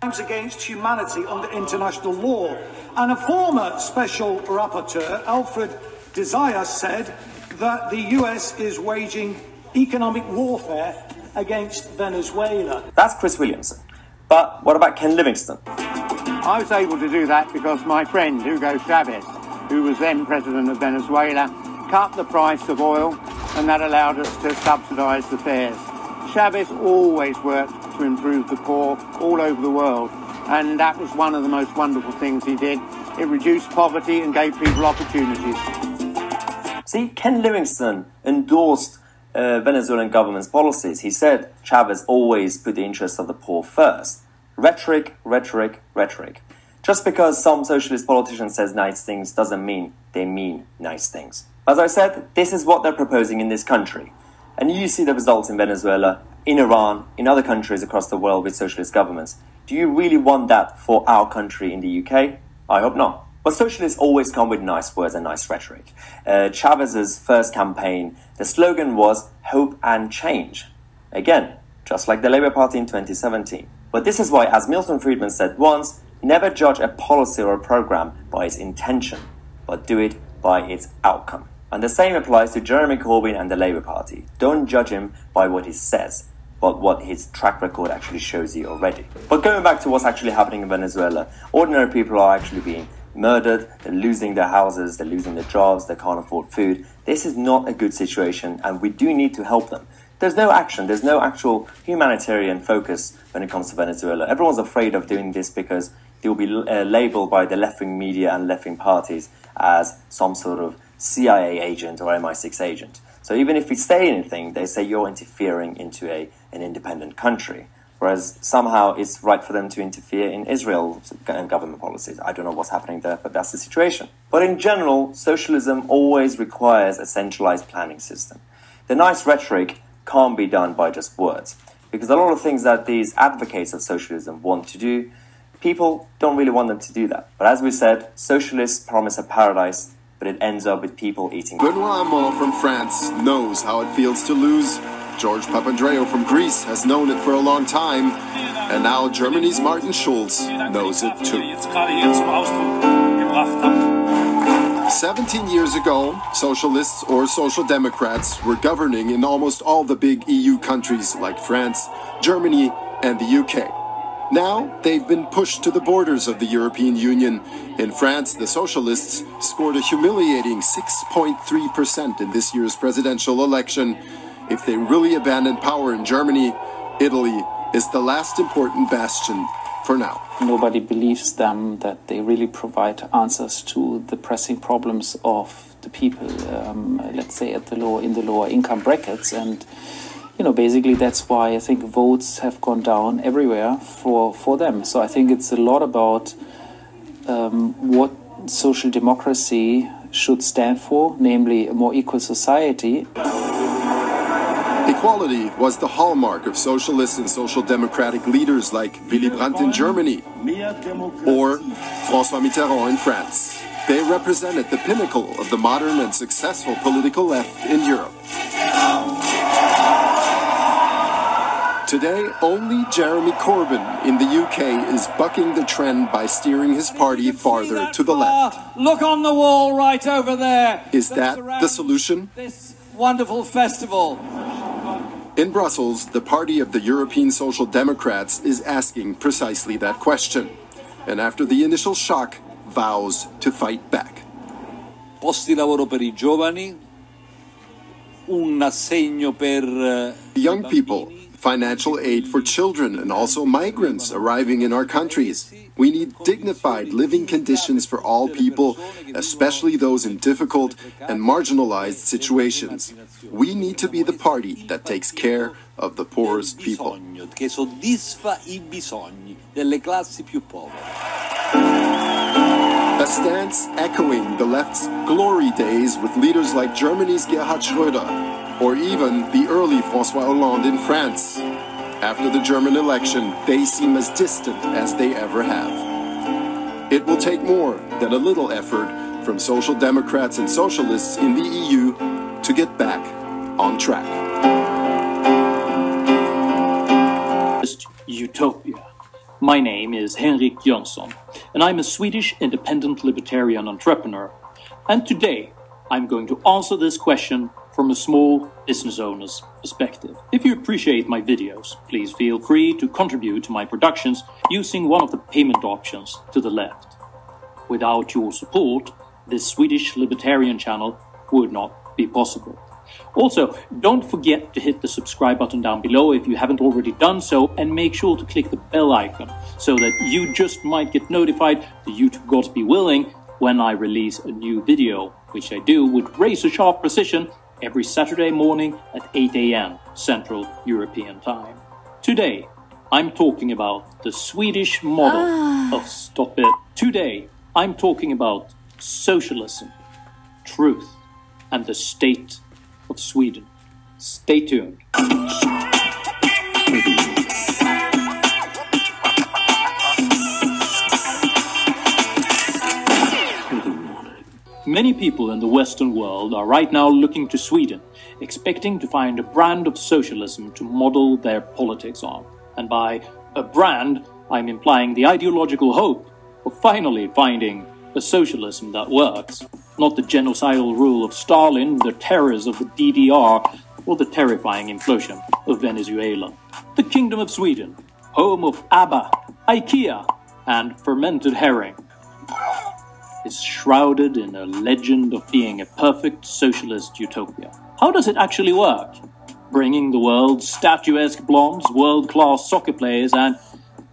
crimes against humanity under international law. And a former special rapporteur, Alfred de Zayas, said that the US is waging economic warfare against Venezuela. That's Chris Williamson. But what about Ken Livingstone? I was able to do that because my friend Hugo Chavez, who was then president of Venezuela, cut the price of oil and that allowed us to subsidise the fares. Chavez always worked to improve the poor all over the world and that was one of the most wonderful things he did. It reduced poverty and gave people opportunities. See, Ken Livingstone endorsed uh, Venezuelan government's policies. He said Chavez always put the interests of the poor first. Rhetoric, rhetoric, rhetoric. Just because some socialist politician says nice things doesn't mean they mean nice things. As I said, this is what they're proposing in this country. And you see the results in Venezuela, in Iran, in other countries across the world with socialist governments. Do you really want that for our country in the UK? I hope not. But socialists always come with nice words and nice rhetoric. Uh, Chavez's first campaign, the slogan was hope and change. Again, just like the Labour Party in 2017. But this is why, as Milton Friedman said once, never judge a policy or a program by its intention, but do it by its outcome. And the same applies to Jeremy Corbyn and the Labour Party. Don't judge him by what he says, but what his track record actually shows you already. But going back to what's actually happening in Venezuela, ordinary people are actually being murdered, they're losing their houses, they're losing their jobs, they can't afford food. This is not a good situation, and we do need to help them. There's no action, there's no actual humanitarian focus when it comes to Venezuela. Everyone's afraid of doing this because they'll be uh, labeled by the left wing media and left wing parties as some sort of CIA agent or MI6 agent. So even if we say anything, they say you're interfering into a, an independent country. Whereas somehow it's right for them to interfere in Israel's government policies. I don't know what's happening there, but that's the situation. But in general, socialism always requires a centralized planning system. The nice rhetoric can't be done by just words. Because a lot of things that these advocates of socialism want to do, people don't really want them to do that. But as we said, socialists promise a paradise, but it ends up with people eating. Benoit Hamon from France knows how it feels to lose George Papandreou from Greece has known it for a long time, and now Germany's Martin Schulz knows it too. 17 years ago, socialists or social democrats were governing in almost all the big EU countries like France, Germany, and the UK. Now, they've been pushed to the borders of the European Union. In France, the socialists scored a humiliating 6.3% in this year's presidential election if they really abandon power in Germany, Italy is the last important bastion for now. Nobody believes them that they really provide answers to the pressing problems of the people, um, let's say at the lower in the lower income brackets, and you know basically that's why I think votes have gone down everywhere for for them. So I think it's a lot about um, what social democracy should stand for, namely a more equal society. Equality was the hallmark of socialist and social democratic leaders like Willy Brandt in Germany or François Mitterrand in France. They represented the pinnacle of the modern and successful political left in Europe. Today, only Jeremy Corbyn in the UK is bucking the trend by steering his party farther to the left. Ah, look on the wall right over there. Is that the solution? This wonderful festival. In Brussels, the party of the European Social Democrats is asking precisely that question. And after the initial shock, vows to fight back. Posti lavoro per i giovani, un assegno per eh, young people, financial aid for children and also migrants arriving in our countries. We need dignified living conditions for all people, especially those in difficult and marginalized situations. We need to be the party that takes care of the poorest people. A stance echoing the left's glory days with leaders like Germany's Gerhard Schröder, or even the early Francois Hollande in France. After the German election, they seem as distant as they ever have. It will take more than a little effort from social democrats and socialists in the EU to get back on track. Utopia. My name is Henrik Jönsson, and I'm a Swedish independent libertarian entrepreneur. And today, I'm going to answer this question from a small business owner's perspective. If you appreciate my videos, please feel free to contribute to my productions using one of the payment options to the left. Without your support, this Swedish libertarian channel would not be possible. Also, don't forget to hit the subscribe button down below if you haven't already done so, and make sure to click the bell icon so that you just might get notified, the YouTube gods be willing, when I release a new video, which I do with razor sharp precision every Saturday morning at 8 am Central European Time. Today, I'm talking about the Swedish model ah. of Stop It. Today, I'm talking about socialism, truth, and the state of Sweden. Stay tuned. Many people in the Western world are right now looking to Sweden, expecting to find a brand of socialism to model their politics on. And by a brand, I'm implying the ideological hope of finally finding a socialism that works, not the genocidal rule of Stalin, the terrors of the DDR, or the terrifying implosion of Venezuela. The Kingdom of Sweden, home of ABBA, IKEA, and fermented herring, is shrouded in a legend of being a perfect socialist utopia. How does it actually work? Bringing the world's statuesque blondes, world class soccer players, and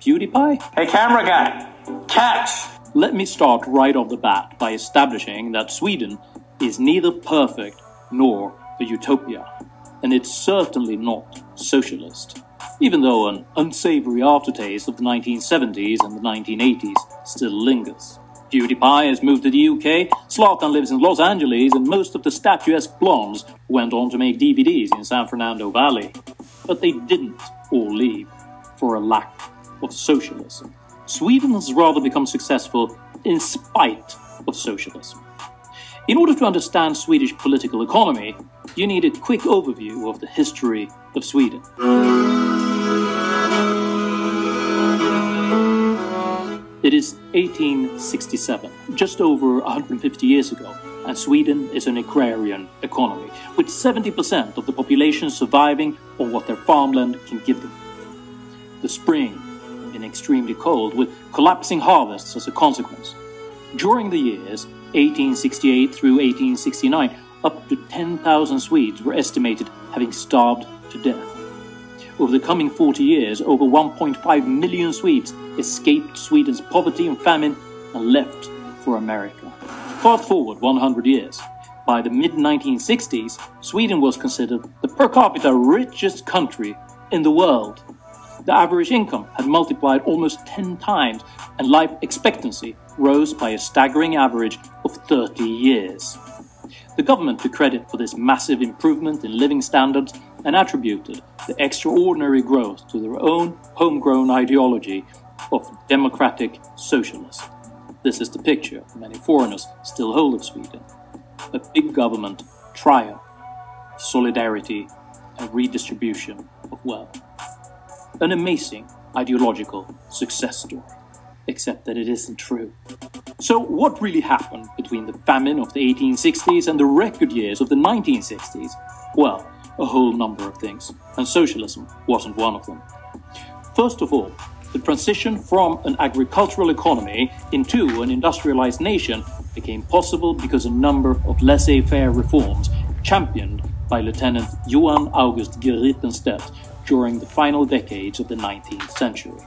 PewDiePie? Hey, camera guy, catch! Let me start right off the bat by establishing that Sweden is neither perfect nor a utopia, and it's certainly not socialist, even though an unsavory aftertaste of the 1970s and the 1980s still lingers. PewDiePie has moved to the UK, Zlatan lives in Los Angeles, and most of the statuesque blondes went on to make DVDs in San Fernando Valley. But they didn't all leave for a lack of socialism. Sweden has rather become successful in spite of socialism. In order to understand Swedish political economy, you need a quick overview of the history of Sweden. It is 1867, just over 150 years ago, and Sweden is an agrarian economy, with 70% of the population surviving on what their farmland can give them. The spring been extremely cold, with collapsing harvests as a consequence. During the years 1868 through 1869, up to 10,000 Swedes were estimated having starved to death. Over the coming 40 years, over 1.5 million Swedes escaped Sweden's poverty and famine and left for America. Fast forward 100 years. By the mid 1960s, Sweden was considered the per capita richest country in the world. The average income had multiplied almost 10 times, and life expectancy rose by a staggering average of 30 years. The government took credit for this massive improvement in living standards and attributed the extraordinary growth to their own homegrown ideology of democratic socialism. This is the picture many foreigners still hold of Sweden a big government triumph, solidarity, and redistribution of wealth. An amazing ideological success story, except that it isn't true. So, what really happened between the famine of the 1860s and the record years of the 1960s? Well, a whole number of things, and socialism wasn't one of them. First of all, the transition from an agricultural economy into an industrialized nation became possible because a number of laissez faire reforms championed by Lieutenant Johan August Gripenstedt during the final decades of the 19th century.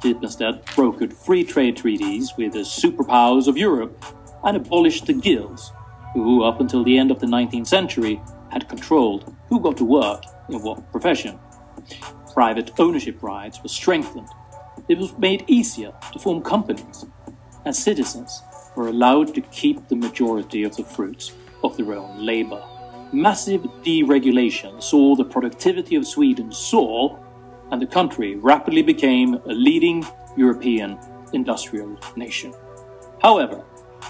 Gripenstedt brokered free trade treaties with the superpowers of Europe and abolished the guilds, who, up until the end of the 19th century, had controlled who got to work in what profession. Private ownership rights were strengthened. It was made easier to form companies, and citizens were allowed to keep the majority of the fruits of their own labor. Massive deregulation saw the productivity of Sweden soar, and the country rapidly became a leading European industrial nation. However,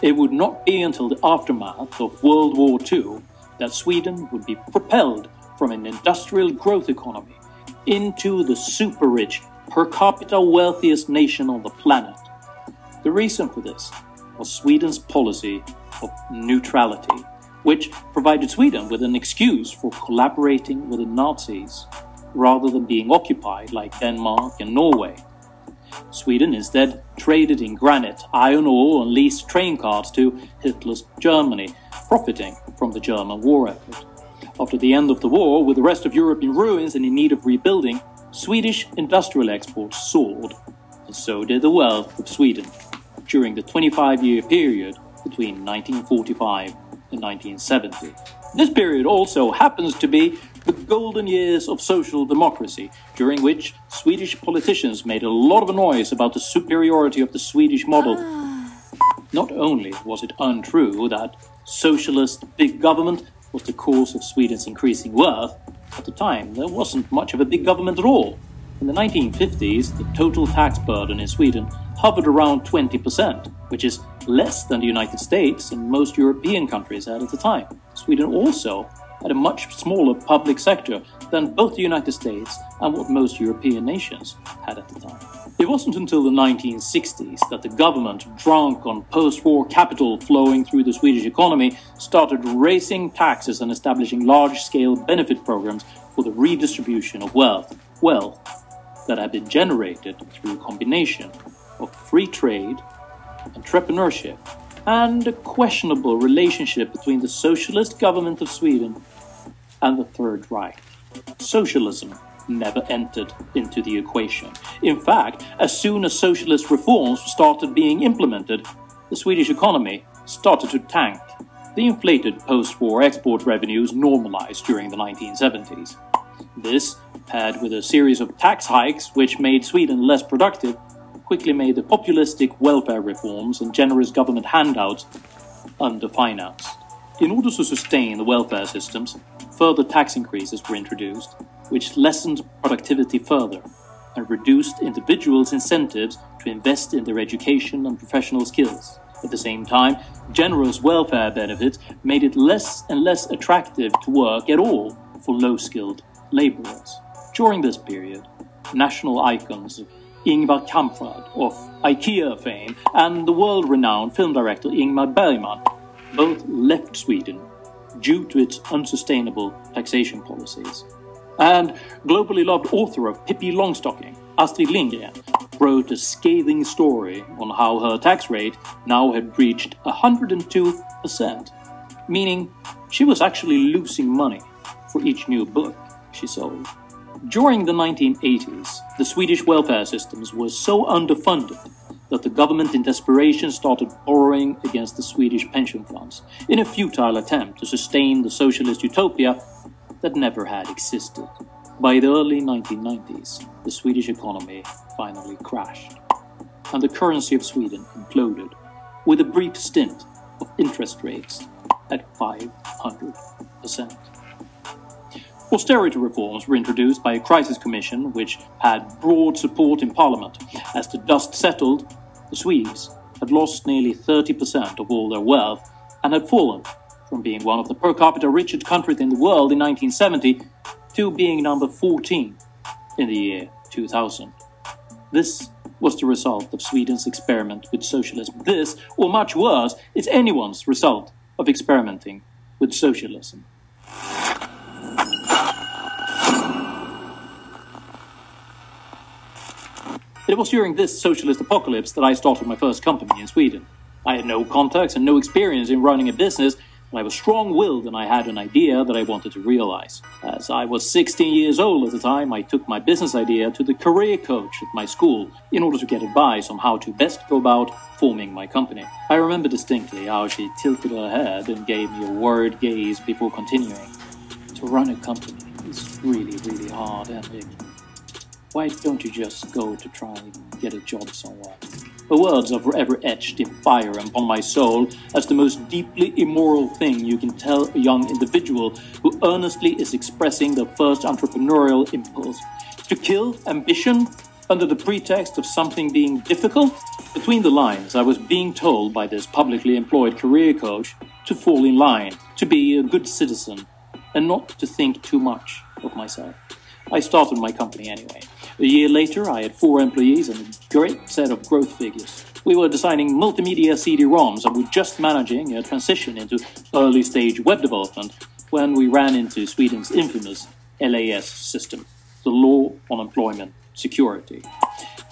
it would not be until the aftermath of World War II that Sweden would be propelled from an industrial growth economy into the super rich per capita wealthiest nation on the planet. The reason for this was Sweden's policy of neutrality, which provided Sweden with an excuse for collaborating with the Nazis rather than being occupied like Denmark and Norway. Sweden instead traded in granite, iron ore, and leased train cars to Hitler's Germany, profiting from the German war effort. After the end of the war, with the rest of Europe in ruins and in need of rebuilding, Swedish industrial exports soared, and so did the wealth of Sweden during the 25 year period between 1945 and 1970. This period also happens to be the golden years of social democracy, during which Swedish politicians made a lot of noise about the superiority of the Swedish model. Ah. Not only was it untrue that socialist big government was the cause of Sweden's increasing wealth, at the time there wasn't much of a big government at all. In the 1950s, the total tax burden in Sweden hovered around 20%, which is less than the United States and most European countries had at the time. Sweden also had a much smaller public sector than both the United States and what most European nations had at the time. It wasn't until the 1960s that the government, drunk on post war capital flowing through the Swedish economy, started raising taxes and establishing large scale benefit programs for the redistribution of wealth. Wealth that had been generated through a combination of free trade, entrepreneurship, and a questionable relationship between the socialist government of Sweden and the Third Reich. Socialism never entered into the equation. In fact, as soon as socialist reforms started being implemented, the Swedish economy started to tank. The inflated post war export revenues normalized during the 1970s. This, paired with a series of tax hikes which made Sweden less productive, quickly made the populistic welfare reforms and generous government handouts underfinanced. In order to sustain the welfare systems, further tax increases were introduced, which lessened productivity further and reduced individuals' incentives to invest in their education and professional skills. At the same time, generous welfare benefits made it less and less attractive to work at all for low skilled laborers. During this period, national icons Ingvar Kamprad of IKEA fame and the world renowned film director Ingmar Bergman both left Sweden due to its unsustainable taxation policies. And globally loved author of Pippi Longstocking, Astrid Lindgren, wrote a scathing story on how her tax rate now had reached 102%, meaning she was actually losing money for each new book she sold. During the 1980s, the Swedish welfare systems were so underfunded that the government in desperation started borrowing against the Swedish pension funds in a futile attempt to sustain the socialist utopia that never had existed. By the early 1990s, the Swedish economy finally crashed, and the currency of Sweden imploded, with a brief stint of interest rates at 500%. Austerity reforms were introduced by a crisis commission which had broad support in parliament. As the dust settled, the Swedes had lost nearly 30% of all their wealth and had fallen from being one of the per capita richest countries in the world in 1970 to being number 14 in the year 2000. This was the result of Sweden's experiment with socialism. This, or much worse, is anyone's result of experimenting with socialism. It was during this socialist apocalypse that I started my first company in Sweden. I had no contacts and no experience in running a business, I was strong willed and I had an idea that I wanted to realize. As I was 16 years old at the time, I took my business idea to the career coach at my school in order to get advice on how to best go about forming my company. I remember distinctly how she tilted her head and gave me a worried gaze before continuing. To run a company is really, really hard, Henrik. Why don't you just go to try and get a job somewhere? Her words are forever etched in fire upon my soul as the most deeply immoral thing you can tell a young individual who earnestly is expressing their first entrepreneurial impulse. To kill ambition under the pretext of something being difficult? Between the lines, I was being told by this publicly employed career coach to fall in line, to be a good citizen, and not to think too much of myself. I started my company anyway. A year later, I had four employees and a great set of growth figures. We were designing multimedia CD-ROMs and were just managing a transition into early stage web development when we ran into Sweden's infamous LAS system, the Law on Employment Security.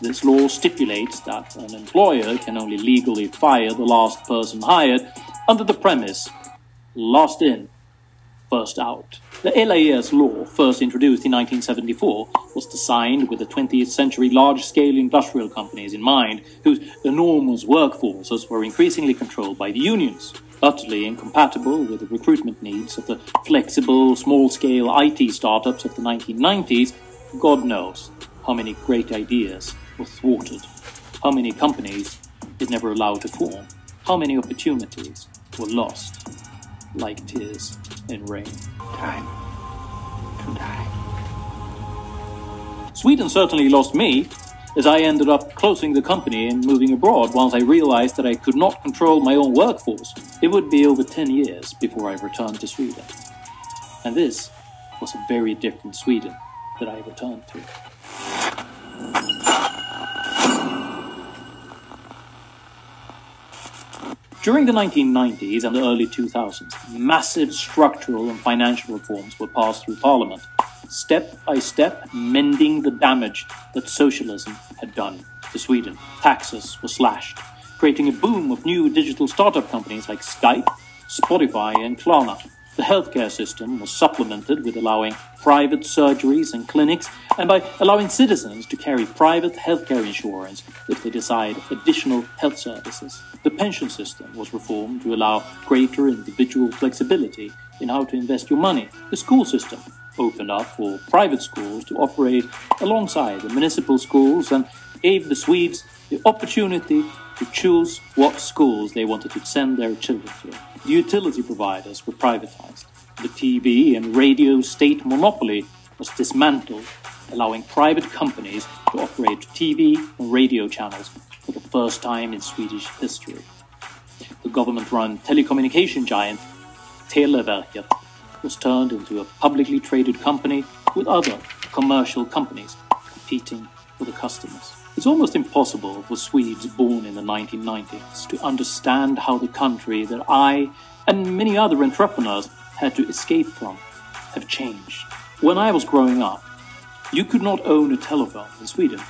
This law stipulates that an employer can only legally fire the last person hired under the premise last in, first out. The LAS law, first introduced in 1974, was designed with the 20th century large scale industrial companies in mind, whose enormous workforces were increasingly controlled by the unions. Utterly incompatible with the recruitment needs of the flexible, small scale IT startups of the 1990s, God knows how many great ideas were thwarted, how many companies it never allowed to form, how many opportunities were lost, like tears in rain. Time to die. Sweden certainly lost me, as I ended up closing the company and moving abroad once I realized that I could not control my own workforce. It would be over 10 years before I returned to Sweden. And this was a very different Sweden that I returned to. During the 1990s and the early 2000s, massive structural and financial reforms were passed through Parliament, step by step mending the damage that socialism had done to Sweden. Taxes were slashed, creating a boom of new digital startup companies like Skype, Spotify, and Klarna. The healthcare system was supplemented with allowing private surgeries and clinics, and by allowing citizens to carry private healthcare insurance if they decide additional health services. The pension system was reformed to allow greater individual flexibility in how to invest your money. The school system opened up for private schools to operate alongside the municipal schools and gave the Swedes the opportunity to choose what schools they wanted to send their children to. The utility providers were privatized. The TV and radio state monopoly was dismantled, allowing private companies to operate TV and radio channels for the first time in Swedish history. The government run telecommunication giant Televerket was turned into a publicly traded company with other commercial companies competing for the customers. It's almost impossible for Swedes born in the 1990s to understand how the country that I and many other entrepreneurs had to escape from have changed. When I was growing up, you could not own a telephone in Sweden.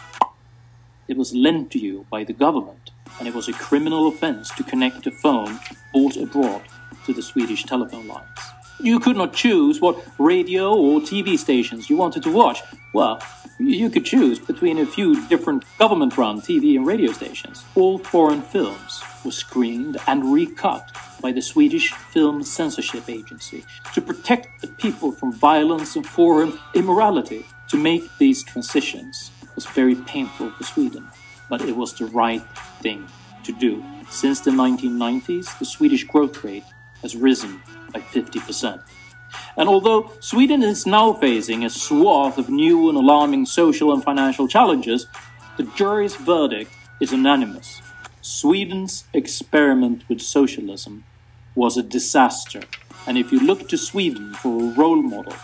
It was lent to you by the government, and it was a criminal offense to connect a phone bought abroad to the Swedish telephone lines. You could not choose what radio or TV stations you wanted to watch. Well, you could choose between a few different government run TV and radio stations. All foreign films were screened and recut by the Swedish Film Censorship Agency to protect the people from violence and foreign immorality. To make these transitions was very painful for Sweden, but it was the right thing to do. Since the 1990s, the Swedish growth rate has risen by 50%. And although Sweden is now facing a swath of new and alarming social and financial challenges, the jury's verdict is unanimous. Sweden's experiment with socialism was a disaster. And if you look to Sweden for a role model,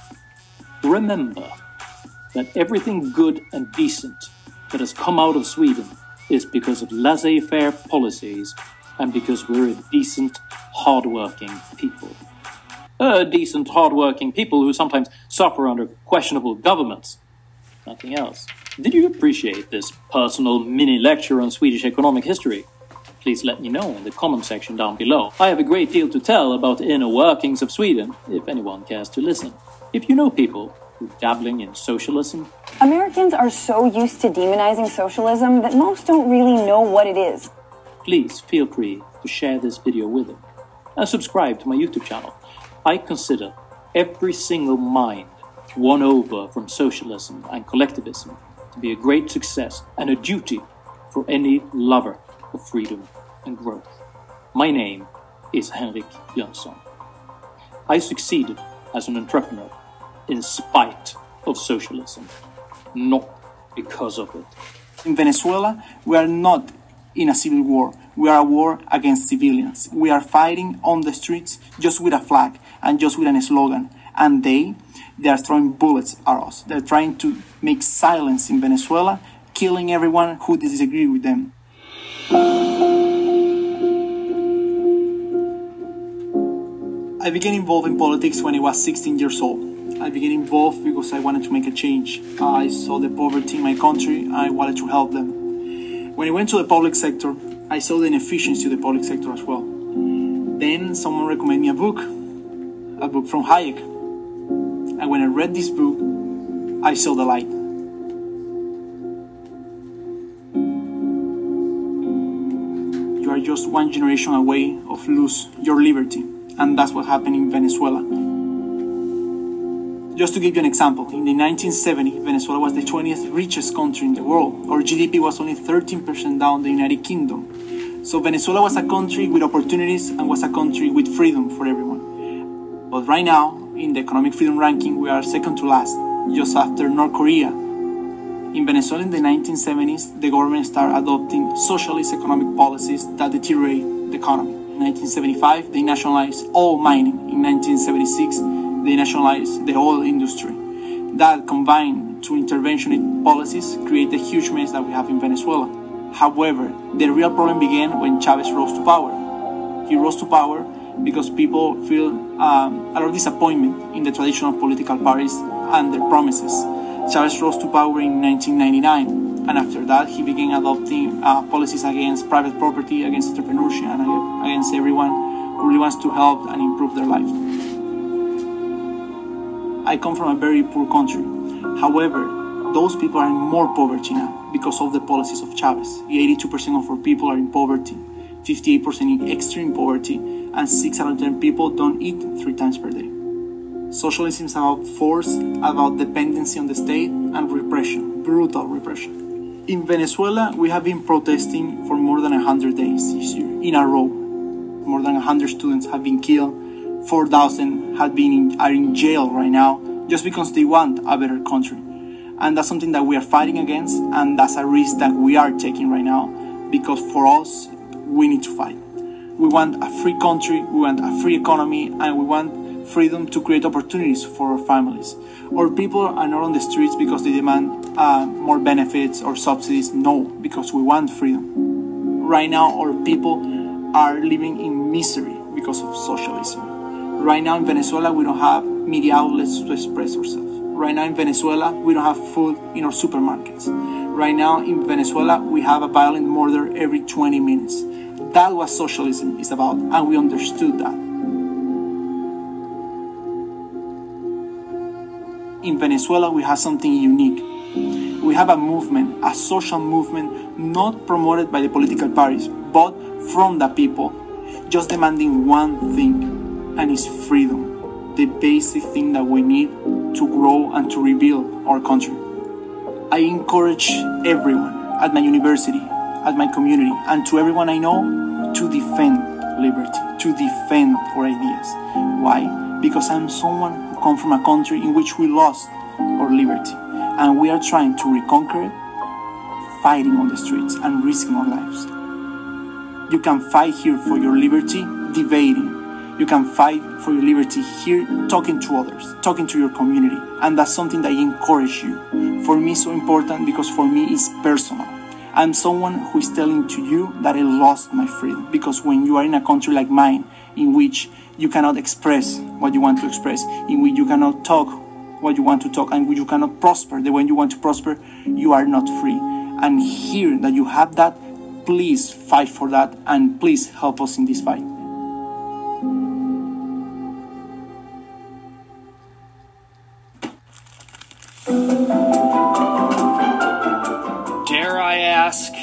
remember that everything good and decent that has come out of Sweden is because of laissez faire policies and because we're a decent, hard-working people. Uh, decent, hard-working people who sometimes suffer under questionable governments. Nothing else. Did you appreciate this personal mini lecture on Swedish economic history? Please let me know in the comment section down below. I have a great deal to tell about the inner workings of Sweden, if anyone cares to listen. If you know people who are dabbling in socialism, Americans are so used to demonizing socialism that most don't really know what it is. please feel free to share this video with them and subscribe to my YouTube channel. I consider every single mind won over from socialism and collectivism to be a great success and a duty for any lover of freedom and growth. My name is Henrik Jönsson. I succeeded as an entrepreneur in spite of socialism, not because of it. In Venezuela, we are not in a civil war. We are a war against civilians. We are fighting on the streets just with a flag and just with a slogan. and they they are throwing bullets at us. They're trying to make silence in Venezuela, killing everyone who disagrees with them. I began involved in politics when I was 16 years old. I began involved because I wanted to make a change. I saw the poverty in my country. I wanted to help them. When I went to the public sector, I saw the inefficiency of the public sector as well. Then someone recommended me a book, a book from Hayek. And when I read this book, I saw the light. You are just one generation away of lose your liberty, and that's what happened in Venezuela. Just to give you an example, in the 1970s, Venezuela was the 20th richest country in the world. Our GDP was only 13% down the United Kingdom. So Venezuela was a country with opportunities and was a country with freedom for everyone. But right now, in the economic freedom ranking, we are second to last, just after North Korea. In Venezuela in the 1970s, the government started adopting socialist economic policies that deteriorate the economy. In 1975, they nationalized all mining. In 1976, they nationalized the oil industry. That combined to interventionist policies create the huge mess that we have in Venezuela. However, the real problem began when Chavez rose to power. He rose to power because people feel um, a lot of disappointment in the traditional political parties and their promises. Chavez rose to power in 1999, and after that, he began adopting uh, policies against private property, against entrepreneurship, and against everyone who really wants to help and improve their life. I come from a very poor country. However, those people are in more poverty now because of the policies of Chavez. 82% of our people are in poverty, 58% in extreme poverty, and 6 out of 10 people don't eat three times per day. Socialism is about force, about dependency on the state, and repression, brutal repression. In Venezuela, we have been protesting for more than 100 days this year in a row. More than 100 students have been killed, 4,000 have been in, are in jail right now just because they want a better country. And that's something that we are fighting against, and that's a risk that we are taking right now because for us, we need to fight. We want a free country, we want a free economy, and we want freedom to create opportunities for our families. Our people are not on the streets because they demand uh, more benefits or subsidies. No, because we want freedom. Right now, our people are living in misery because of socialism. Right now in Venezuela, we don't have media outlets to express ourselves. Right now in Venezuela, we don't have food in our supermarkets. Right now in Venezuela, we have a violent murder every 20 minutes. That's was socialism is about, and we understood that. In Venezuela, we have something unique. We have a movement, a social movement, not promoted by the political parties, but from the people, just demanding one thing, and it's freedom, the basic thing that we need to grow and to rebuild our country. I encourage everyone at my university, at my community, and to everyone I know to defend liberty, to defend our ideas. Why? Because I'm someone who comes from a country in which we lost our liberty, and we are trying to reconquer it, fighting on the streets and risking our lives. You can fight here for your liberty, debating. You can fight for your liberty here, talking to others, talking to your community, and that's something that I encourage you. For me, so important because for me, it's personal. I'm someone who is telling to you that I lost my freedom because when you are in a country like mine, in which you cannot express what you want to express, in which you cannot talk what you want to talk, and which you cannot prosper the way you want to prosper, you are not free. And here that you have that, please fight for that and please help us in this fight. Ask?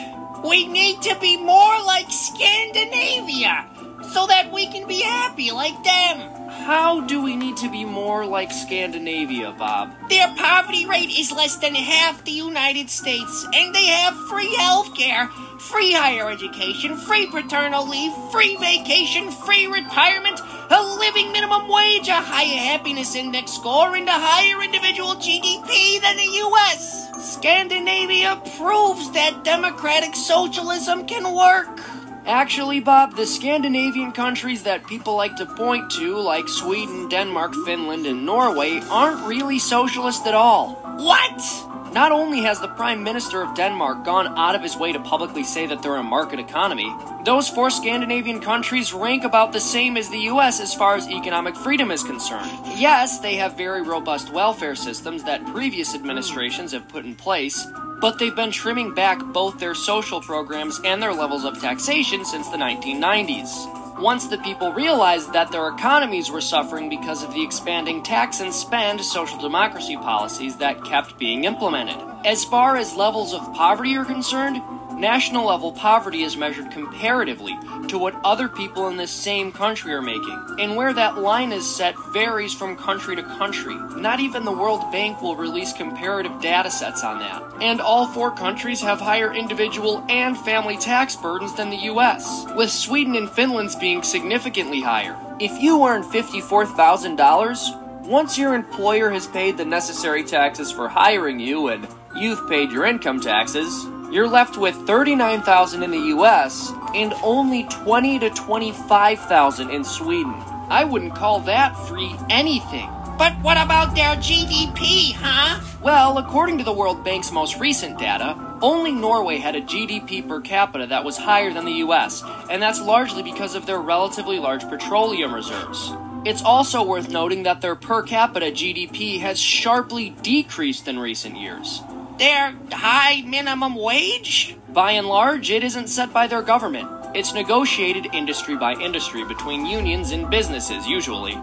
We need to be more like Scandinavia so that we can be happy like them. How do we need to be more like Scandinavia, Bob? Their poverty rate is less than half the United States, and they have free health care, free higher education, free paternal leave, free vacation, free retirement, a living minimum wage, a higher happiness index score, and a higher individual GDP than the US. Scandinavia proves that democratic socialism can work. Actually, Bob, the Scandinavian countries that people like to point to, like Sweden, Denmark, Finland, and Norway, aren't really socialist at all. What? Not only has the Prime Minister of Denmark gone out of his way to publicly say that they're a market economy, those four Scandinavian countries rank about the same as the US as far as economic freedom is concerned. Yes, they have very robust welfare systems that previous administrations have put in place, but they've been trimming back both their social programs and their levels of taxation since the 1990s once the people realized that their economies were suffering because of the expanding tax and spend social democracy policies that kept being implemented. As far as levels of poverty are concerned, national level poverty is measured comparatively to what other people in this same country are making. And where that line is set varies from country to country. Not even the World Bank will release comparative data sets on that. And all four countries have higher individual and family tax burdens than the US, with Sweden and Finland's being significantly higher. If you earn $54,000, once your employer has paid the necessary taxes for hiring you and you've paid your income taxes, you're left with 39,000 in the US and only 20 to 25,000 in Sweden. I wouldn't call that free anything. But what about their GDP, huh? Well, according to the World Bank's most recent data, only Norway had a GDP per capita that was higher than the US, and that's largely because of their relatively large petroleum reserves. It's also worth noting that their per capita GDP has sharply decreased in recent years. Their high minimum wage? By and large, it isn't set by their government. It's negotiated industry by industry between unions and businesses, usually.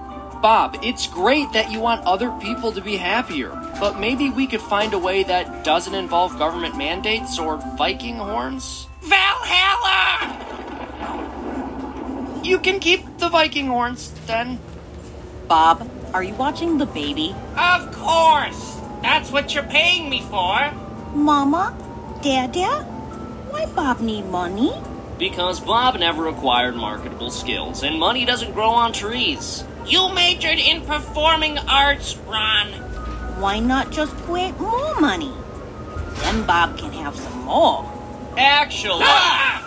Bob, it's great that you want other people to be happier, but maybe we could find a way that doesn't involve government mandates or Viking horns? Valhalla! You can keep the Viking horns, then. Bob, are you watching the baby? Of course! That's what you're paying me for. Mama? Dada? Why Bob need money? Because Bob never acquired marketable skills, and money doesn't grow on trees. You majored in performing arts, Ron. Why not just put more money? Then Bob can have some more. Actually. Ah!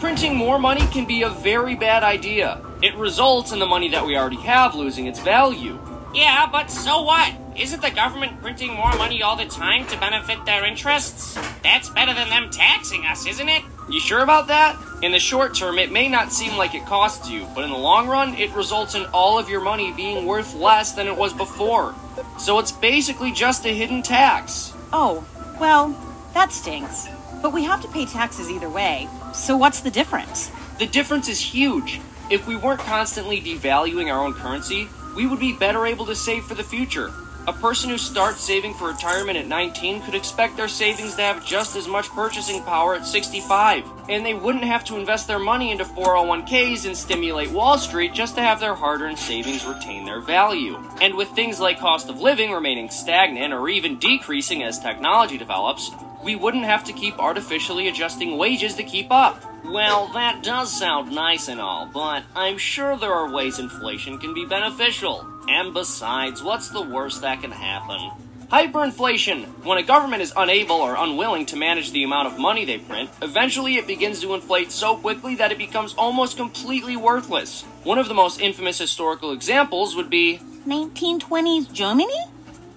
Printing more money can be a very bad idea. It results in the money that we already have losing its value. Yeah, but so what? Isn't the government printing more money all the time to benefit their interests? That's better than them taxing us, isn't it? You sure about that? In the short term, it may not seem like it costs you, but in the long run, it results in all of your money being worth less than it was before. So it's basically just a hidden tax. Oh, well, that stinks. But we have to pay taxes either way. So what's the difference? The difference is huge. If we weren't constantly devaluing our own currency, we would be better able to save for the future. A person who starts saving for retirement at 19 could expect their savings to have just as much purchasing power at 65, and they wouldn't have to invest their money into 401ks and stimulate Wall Street just to have their hard earned savings retain their value. And with things like cost of living remaining stagnant or even decreasing as technology develops, we wouldn't have to keep artificially adjusting wages to keep up. Well, that does sound nice and all, but I'm sure there are ways inflation can be beneficial. And besides, what's the worst that can happen? Hyperinflation. When a government is unable or unwilling to manage the amount of money they print, eventually it begins to inflate so quickly that it becomes almost completely worthless. One of the most infamous historical examples would be 1920s Germany?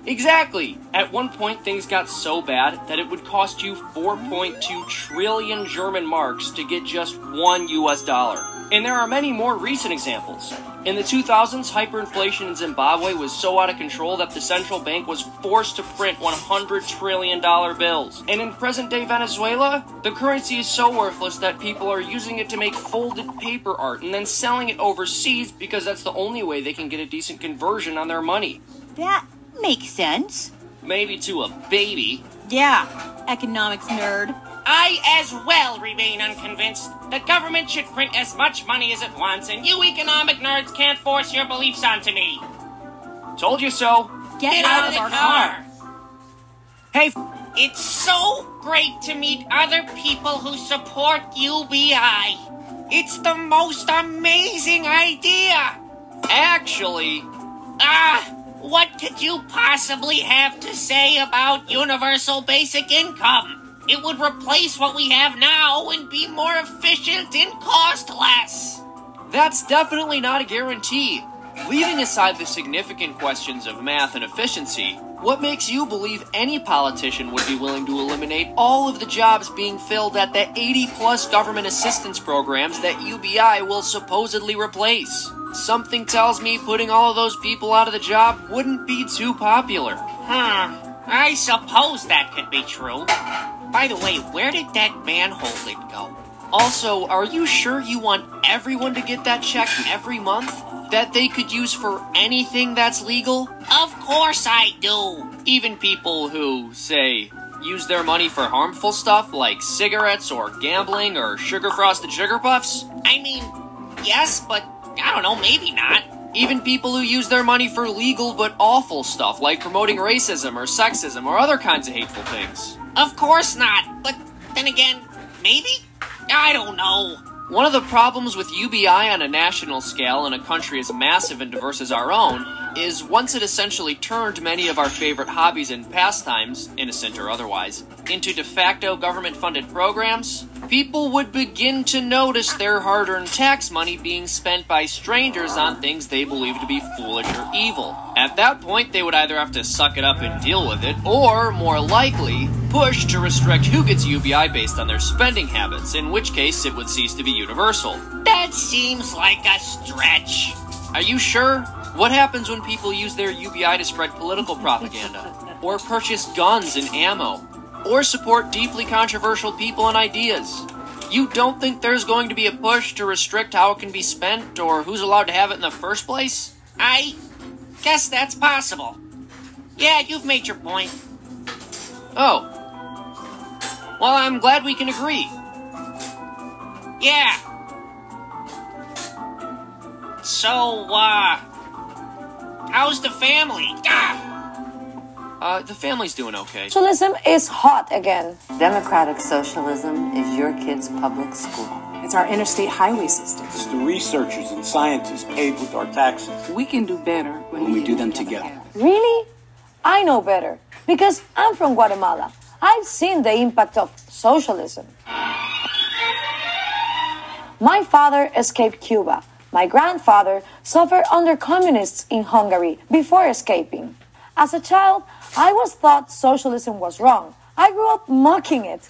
Exactly. At one point, things got so bad that it would cost you 4.2 trillion German marks to get just one US dollar. And there are many more recent examples. In the 2000s, hyperinflation in Zimbabwe was so out of control that the central bank was forced to print $100 trillion bills. And in present day Venezuela, the currency is so worthless that people are using it to make folded paper art and then selling it overseas because that's the only way they can get a decent conversion on their money. That makes sense. Maybe to a baby. Yeah, economics nerd. I as well remain unconvinced. The government should print as much money as it wants, and you economic nerds can't force your beliefs onto me. Told you so. Get, Get out, out of our car. car. Hey, It's so great to meet other people who support UBI. It's the most amazing idea. actually, Ah, what could you possibly have to say about universal basic income? It would replace what we have now and be more efficient and cost less. That's definitely not a guarantee. Leaving aside the significant questions of math and efficiency, what makes you believe any politician would be willing to eliminate all of the jobs being filled at the 80 plus government assistance programs that UBI will supposedly replace? Something tells me putting all of those people out of the job wouldn't be too popular. Hmm, I suppose that could be true. By the way, where did that manhole lid go? Also, are you sure you want everyone to get that check every month? That they could use for anything that's legal? Of course I do. Even people who, say, use their money for harmful stuff like cigarettes or gambling or sugar frosted sugar puffs? I mean, yes, but I don't know, maybe not. Even people who use their money for legal but awful stuff like promoting racism or sexism or other kinds of hateful things. Of course not. But then again, maybe? I don't know. One of the problems with UBI on a national scale in a country as massive and diverse as our own is once it essentially turned many of our favorite hobbies and pastimes, innocent or otherwise, into de facto government funded programs, people would begin to notice their hard earned tax money being spent by strangers on things they believe to be foolish or evil. At that point, they would either have to suck it up and deal with it, or, more likely, push to restrict who gets UBI based on their spending habits, in which case it would cease to be universal. That seems like a stretch. Are you sure? What happens when people use their UBI to spread political propaganda? Or purchase guns and ammo? Or support deeply controversial people and ideas? You don't think there's going to be a push to restrict how it can be spent or who's allowed to have it in the first place? I guess that's possible. Yeah, you've made your point. Oh. Well, I'm glad we can agree. Yeah. So, uh, how's the family? Ah! Uh, the family's doing okay. Socialism is hot again. Democratic socialism is your kid's public school. It's our interstate highway system. It's the researchers and scientists paid with our taxes. We can do better when, when we, we do them together. Really? I know better because I'm from Guatemala. I've seen the impact of socialism. My father escaped Cuba. My grandfather suffered under communists in Hungary before escaping. As a child, I was taught socialism was wrong. I grew up mocking it.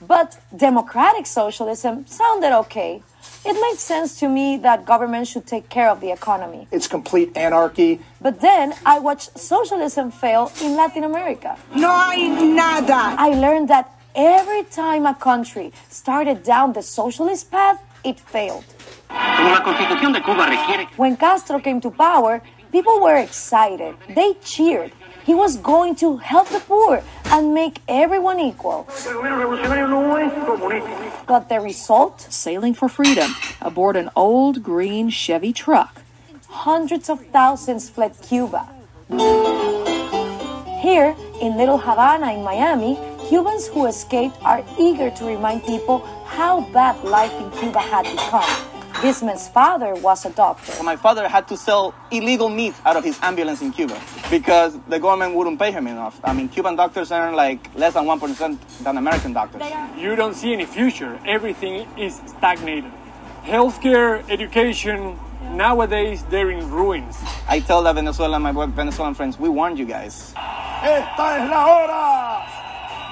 But democratic socialism sounded okay. It made sense to me that government should take care of the economy. It's complete anarchy. But then I watched socialism fail in Latin America. No hay nada. I learned that every time a country started down the socialist path, it failed. When Castro came to power, people were excited. They cheered. He was going to help the poor and make everyone equal. But the result? Sailing for freedom aboard an old green Chevy truck. Hundreds of thousands fled Cuba. Here, in Little Havana in Miami, Cubans who escaped are eager to remind people how bad life in Cuba had become. This man's father was a doctor. My father had to sell illegal meat out of his ambulance in Cuba because the government wouldn't pay him enough. I mean, Cuban doctors earn like less than 1% than American doctors. You don't see any future. Everything is stagnated. Healthcare, education, nowadays they're in ruins. I tell the Venezuelan, my Venezuelan friends, we warned you guys. Esta es la hora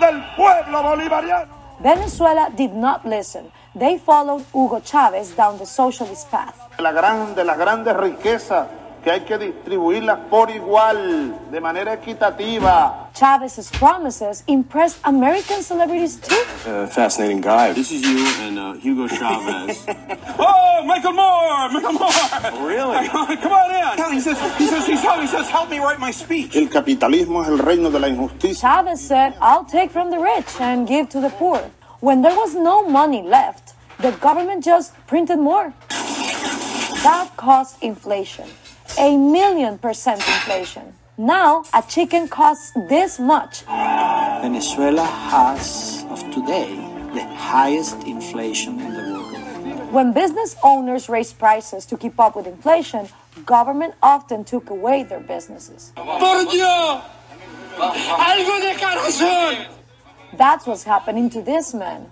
del pueblo bolivariano. Venezuela did not listen. They followed Hugo Chavez down the socialist path. La gran, de las grandes riquezas que hay que distribuirlas por igual, de manera equitativa. Chavez's promises impressed American celebrities too. Uh, fascinating guy. This is you and uh, Hugo Chavez. oh, Michael Moore! Michael Moore! Oh, really? Come on in. He says, he says, he says, he says, help me write my speech. El capitalismo es el reino de la injusticia. Chavez said, I'll take from the rich and give to the poor. When there was no money left, the government just printed more. That caused inflation. A million percent inflation. Now, a chicken costs this much. Venezuela has, of today, the highest inflation in the world. When business owners raised prices to keep up with inflation, government often took away their businesses. Por Dios! ¡Algo de corazón! That's what's happening to this man.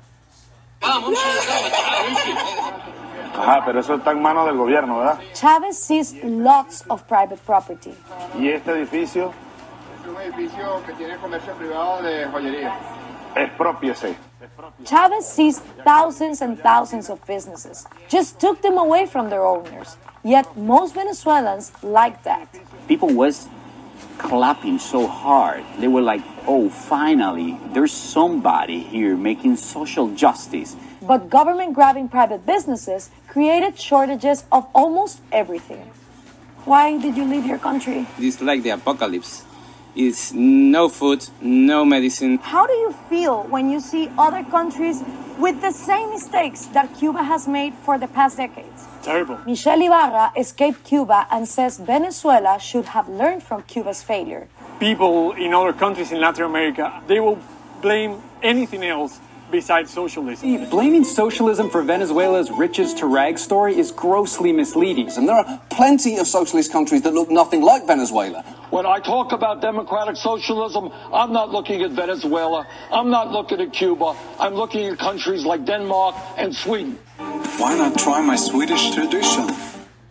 Ajá, pero eso está en manos del gobierno, ¿verdad? Chavez seized lots of private property. Y este edificio, Es un edificio que tiene comercio privado de joyería. expropiese. Chavez seized thousands and thousands of businesses, just took them away from their owners. Yet most Venezuelans like that. people was clapping so hard. They were like, "Oh, finally, there's somebody here making social justice." But government grabbing private businesses created shortages of almost everything. Why did you leave your country? It's like the apocalypse. It's no food, no medicine. How do you feel when you see other countries with the same mistakes that Cuba has made for the past decades? Terrible. Michelle Ibarra escaped Cuba and says Venezuela should have learned from Cuba's failure. People in other countries in Latin America, they will blame anything else besides socialism. Blaming socialism for Venezuela's riches to rags story is grossly misleading. And there are plenty of socialist countries that look nothing like Venezuela. When I talk about democratic socialism, I'm not looking at Venezuela. I'm not looking at Cuba. I'm looking at countries like Denmark and Sweden. Why not try my Swedish tradition?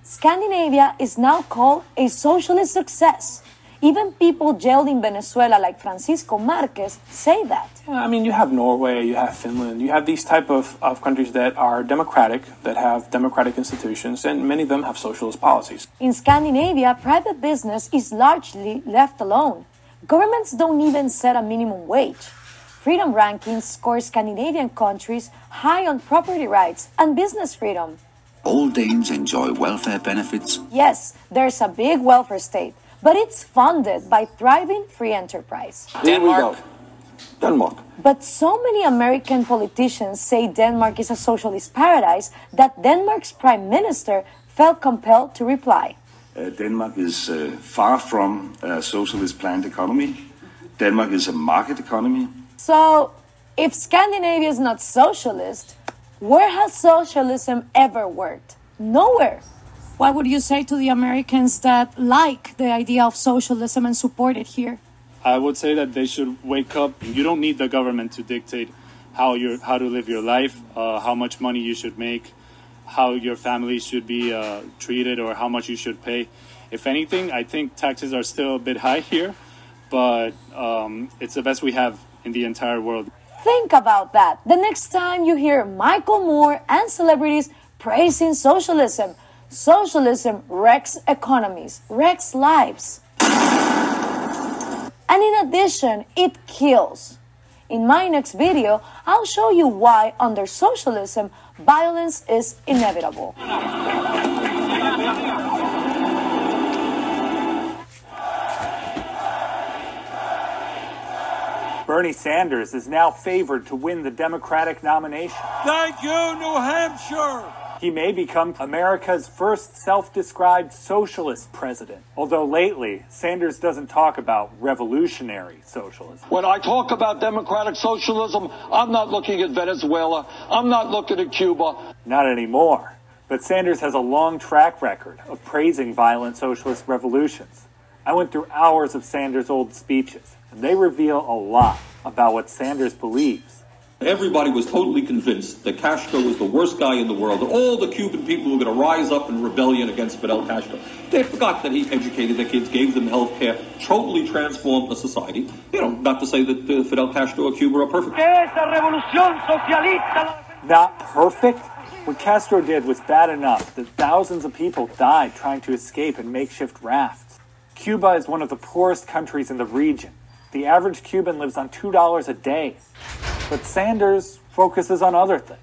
Scandinavia is now called a socialist success. Even people jailed in Venezuela like Francisco Marquez say that. I mean, you have Norway, you have Finland, you have these type of, of countries that are democratic, that have democratic institutions, and many of them have socialist policies. In Scandinavia, private business is largely left alone. Governments don't even set a minimum wage. Freedom rankings score Scandinavian countries high on property rights and business freedom. All Danes enjoy welfare benefits. Yes, there's a big welfare state, but it's funded by thriving free enterprise. Denmark. Denmark. But so many American politicians say Denmark is a socialist paradise that Denmark's prime minister felt compelled to reply. Uh, Denmark is uh, far from a socialist planned economy. Denmark is a market economy. So, if Scandinavia is not socialist, where has socialism ever worked? Nowhere. What would you say to the Americans that like the idea of socialism and support it here? I would say that they should wake up. You don't need the government to dictate how you how to live your life, uh, how much money you should make, how your family should be uh, treated, or how much you should pay. If anything, I think taxes are still a bit high here, but um, it's the best we have in the entire world. Think about that the next time you hear Michael Moore and celebrities praising socialism. Socialism wrecks economies, wrecks lives. And in addition, it kills. In my next video, I'll show you why under socialism, violence is inevitable. Bernie Sanders is now favored to win the Democratic nomination. Thank you, New Hampshire. He may become America's first self described socialist president, although lately, Sanders doesn't talk about revolutionary socialism. When I talk about democratic socialism, I'm not looking at Venezuela. I'm not looking at Cuba. Not anymore. But Sanders has a long track record of praising violent socialist revolutions. I went through hours of Sanders' old speeches, and they reveal a lot about what Sanders believes. Everybody was totally convinced that Castro was the worst guy in the world, that all the Cuban people were going to rise up in rebellion against Fidel Castro. They forgot that he educated their kids, gave them health care, totally transformed the society. You know, not to say that uh, Fidel Castro or Cuba are perfect. Not perfect? What Castro did was bad enough that thousands of people died trying to escape in makeshift rafts. Cuba is one of the poorest countries in the region. The average Cuban lives on $2 a day. But Sanders focuses on other things.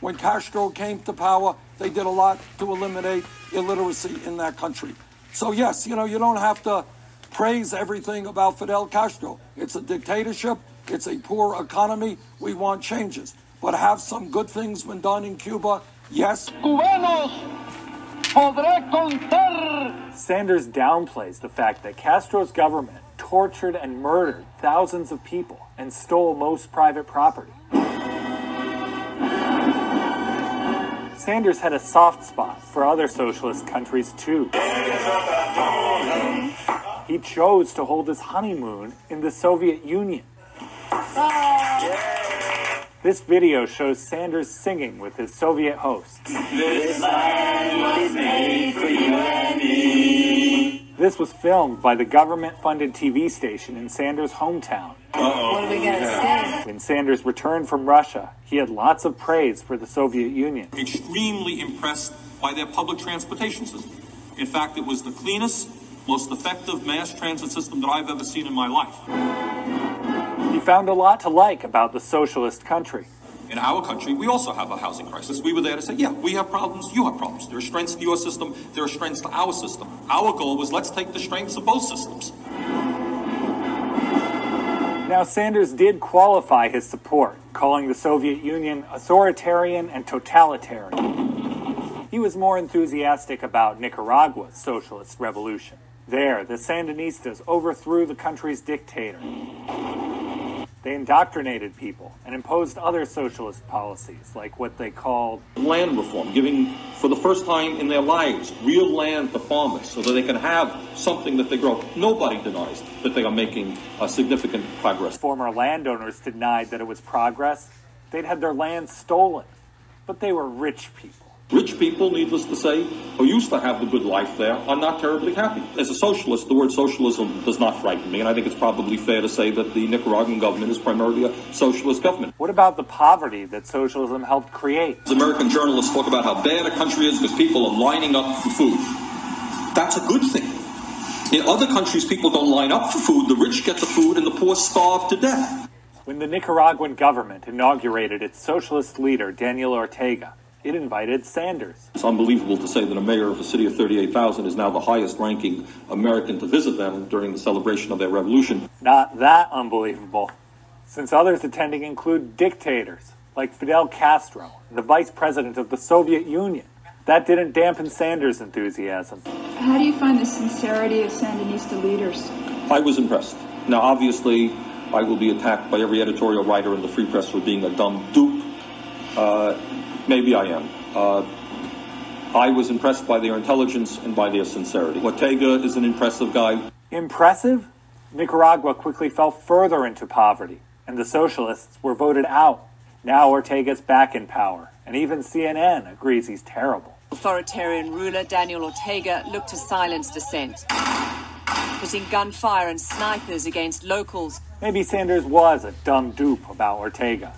When Castro came to power, they did a lot to eliminate illiteracy in that country. So, yes, you know, you don't have to praise everything about Fidel Castro. It's a dictatorship, it's a poor economy. We want changes. But have some good things been done in Cuba? Yes. Cubanos, podré contar. Sanders downplays the fact that Castro's government tortured and murdered thousands of people and stole most private property. Sanders had a soft spot for other socialist countries too. He chose to hold his honeymoon in the Soviet Union. This video shows Sanders singing with his Soviet hosts. This land was made for you and me. This was filmed by the government funded TV station in Sanders' hometown. What are we going to say? When Sanders returned from Russia, he had lots of praise for the Soviet Union. Extremely impressed by their public transportation system. In fact, it was the cleanest, most effective mass transit system that I've ever seen in my life. He found a lot to like about the socialist country. In our country, we also have a housing crisis. We were there to say, yeah, we have problems, you have problems. There are strengths to your system, there are strengths to our system. Our goal was let's take the strengths of both systems. Now, Sanders did qualify his support, calling the Soviet Union authoritarian and totalitarian. He was more enthusiastic about Nicaragua's socialist revolution. There, the Sandinistas overthrew the country's dictator. They indoctrinated people and imposed other socialist policies, like what they called Land reform, giving for the first time in their lives real land to farmers so that they can have something that they grow. Nobody denies that they are making a significant progress. Former landowners denied that it was progress. They'd had their land stolen, but they were rich people. Rich people, needless to say, who used to have the good life there, are not terribly happy. As a socialist, the word socialism does not frighten me, and I think it's probably fair to say that the Nicaraguan government is primarily a socialist government. What about the poverty that socialism helped create? As American journalists talk about how bad a country is because people are lining up for food. That's a good thing. In other countries, people don't line up for food. The rich get the food and the poor starve to death. When the Nicaraguan government inaugurated its socialist leader, Daniel Ortega, it invited Sanders. It's unbelievable to say that a mayor of a city of 38,000 is now the highest ranking American to visit them during the celebration of their revolution. Not that unbelievable, since others attending include dictators like Fidel Castro, the vice president of the Soviet Union. That didn't dampen Sanders' enthusiasm. How do you find the sincerity of Sandinista leaders? I was impressed. Now, obviously, I will be attacked by every editorial writer in the Free Press for being a dumb dupe. Uh, maybe I am. Uh, I was impressed by their intelligence and by their sincerity. Ortega is an impressive guy. Impressive? Nicaragua quickly fell further into poverty, and the socialists were voted out. Now Ortega's back in power, and even CNN agrees he's terrible. Authoritarian ruler Daniel Ortega looked to silence dissent, putting gunfire and snipers against locals. Maybe Sanders was a dumb dupe about Ortega.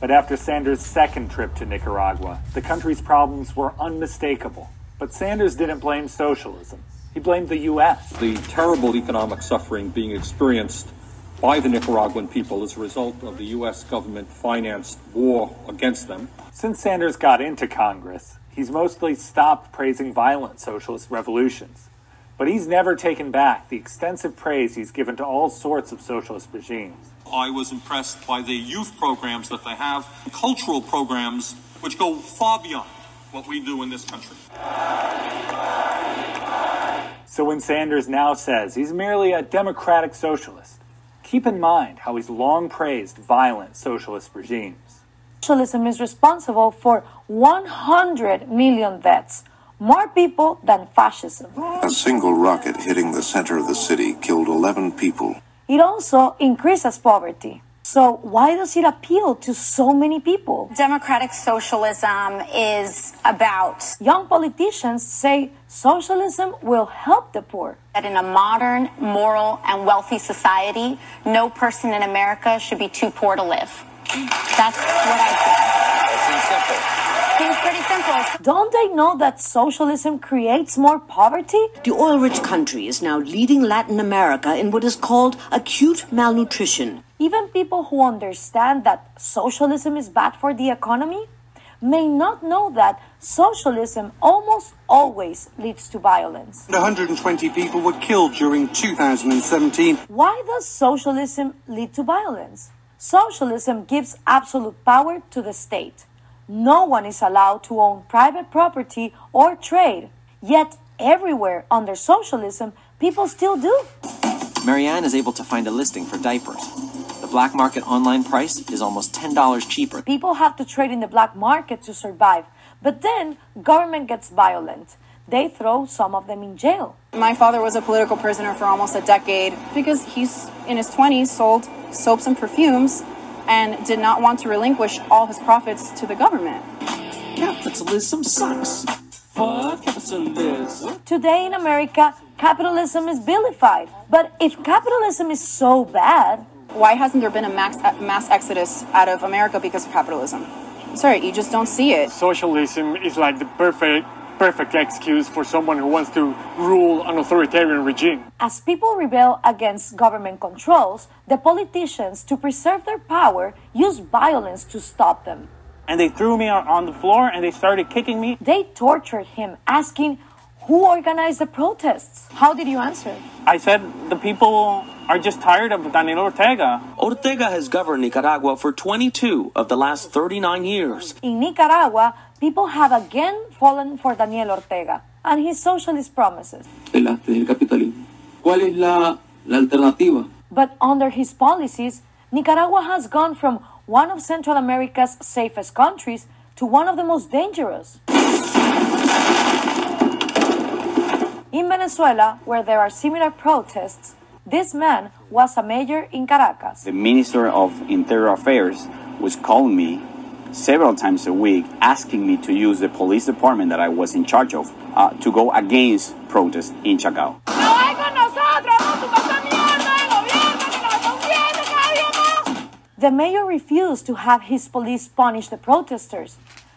But after Sanders' second trip to Nicaragua, the country's problems were unmistakable. But Sanders didn't blame socialism. He blamed the U.S. The terrible economic suffering being experienced by the Nicaraguan people as a result of the U.S. government financed war against them. Since Sanders got into Congress, he's mostly stopped praising violent socialist revolutions. But he's never taken back the extensive praise he's given to all sorts of socialist regimes. I was impressed by the youth programs that they have, cultural programs which go far beyond what we do in this country. So when Sanders now says he's merely a democratic socialist, keep in mind how he's long praised violent socialist regimes. Socialism is responsible for 100 million deaths, more people than fascism. A single rocket hitting the center of the city killed 11 people. It also increases poverty. So, why does it appeal to so many people? Democratic socialism is about. Young politicians say socialism will help the poor. That in a modern, moral, and wealthy society, no person in America should be too poor to live. That's what I think. Seems simple. Seems pretty simple. Don't they know that socialism creates more poverty? The oil rich country is now leading Latin America in what is called acute malnutrition. Even people who understand that socialism is bad for the economy may not know that socialism almost always leads to violence. 120 people were killed during 2017. Why does socialism lead to violence? Socialism gives absolute power to the state. No one is allowed to own private property or trade. Yet, everywhere under socialism, people still do. Marianne is able to find a listing for diapers. The black market online price is almost $10 cheaper. People have to trade in the black market to survive. But then, government gets violent. They throw some of them in jail. My father was a political prisoner for almost a decade because he's in his 20s sold soaps and perfumes and did not want to relinquish all his profits to the government. Capitalism sucks. Fuck capitalism. Today in America, capitalism is vilified. But if capitalism is so bad, why hasn't there been a max, mass exodus out of America because of capitalism? Sorry, you just don't see it. Socialism is like the perfect perfect excuse for someone who wants to rule an authoritarian regime. As people rebel against government controls, the politicians, to preserve their power, use violence to stop them. And they threw me on the floor and they started kicking me. They tortured him, asking who organized the protests. How did you answer? I said the people are just tired of Daniel Ortega. Ortega has governed Nicaragua for 22 of the last 39 years. In Nicaragua, people have again fallen for Daniel Ortega and his socialist promises. El capitalismo. ¿Cuál es la, la alternativa? But under his policies, Nicaragua has gone from one of Central America's safest countries to one of the most dangerous. In Venezuela, where there are similar protests, this man was a mayor in Caracas. The Minister of Interior Affairs was calling me several times a week asking me to use the police department that I was in charge of uh, to go against protests in Chacao. The mayor refused to have his police punish the protesters,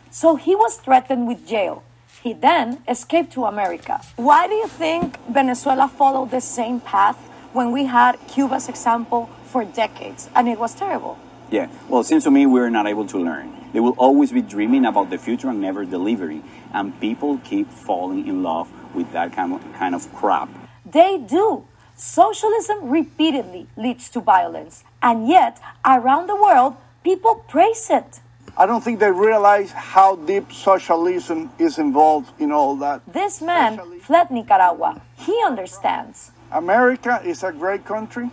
so he was threatened with jail. He then escaped to America. Why do you think Venezuela followed the same path when we had Cuba's example for decades and it was terrible? Yeah, well, it seems to me we're not able to learn. They will always be dreaming about the future and never delivering, and people keep falling in love with that kind of, kind of crap. They do. Socialism repeatedly leads to violence, and yet, around the world, people praise it. I don't think they realize how deep socialism is involved in all that. This man fled Nicaragua. He understands. America is a great country,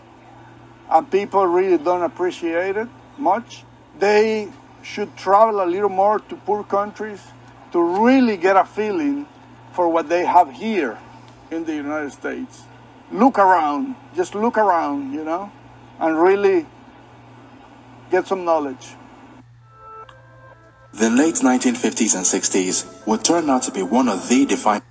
and people really don't appreciate it much. They should travel a little more to poor countries to really get a feeling for what they have here in the United States. Look around, just look around, you know, and really get some knowledge. The late 1950s and 60s would turn out to be one of the defining